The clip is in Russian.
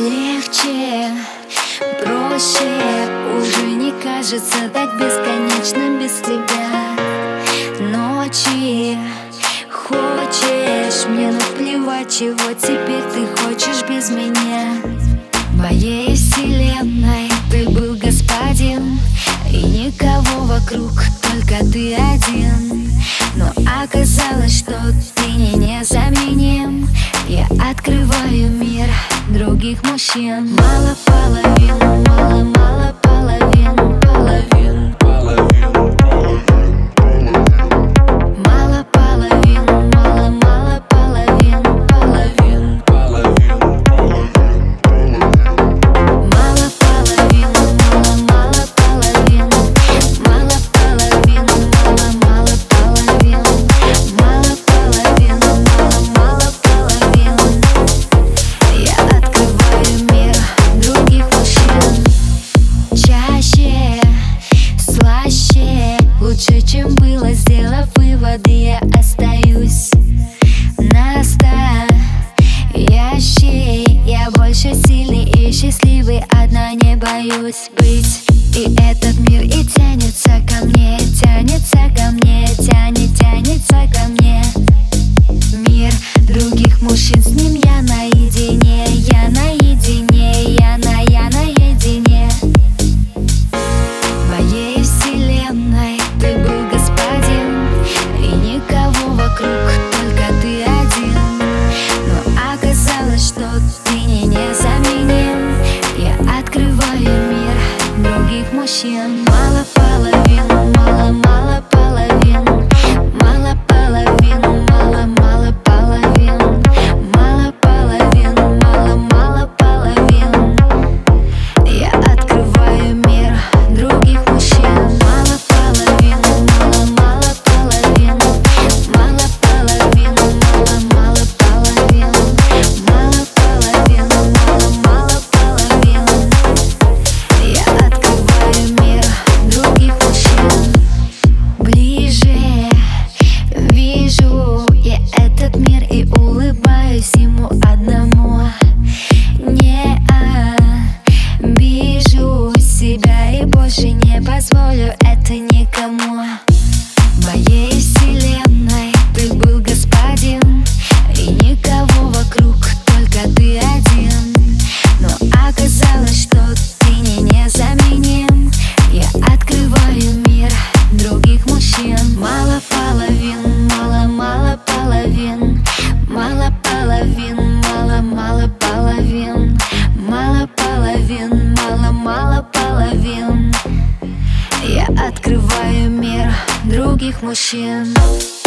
легче, проще. Уже не кажется так бесконечно без тебя. Ночи хочешь, мне наплевать, чего теперь ты хочешь без меня. Моей вселенной ты был господин И никого вокруг, только ты один. Но оказалось, что ты не незаменим Я открываю мир других мужчин. Мало половин, мало-мало боюсь быть. И этот мир и тянется ко мне Тянется ко мне, тянет, тянется ко мне. Осень, мало половин, мало-мало половин 那些男人。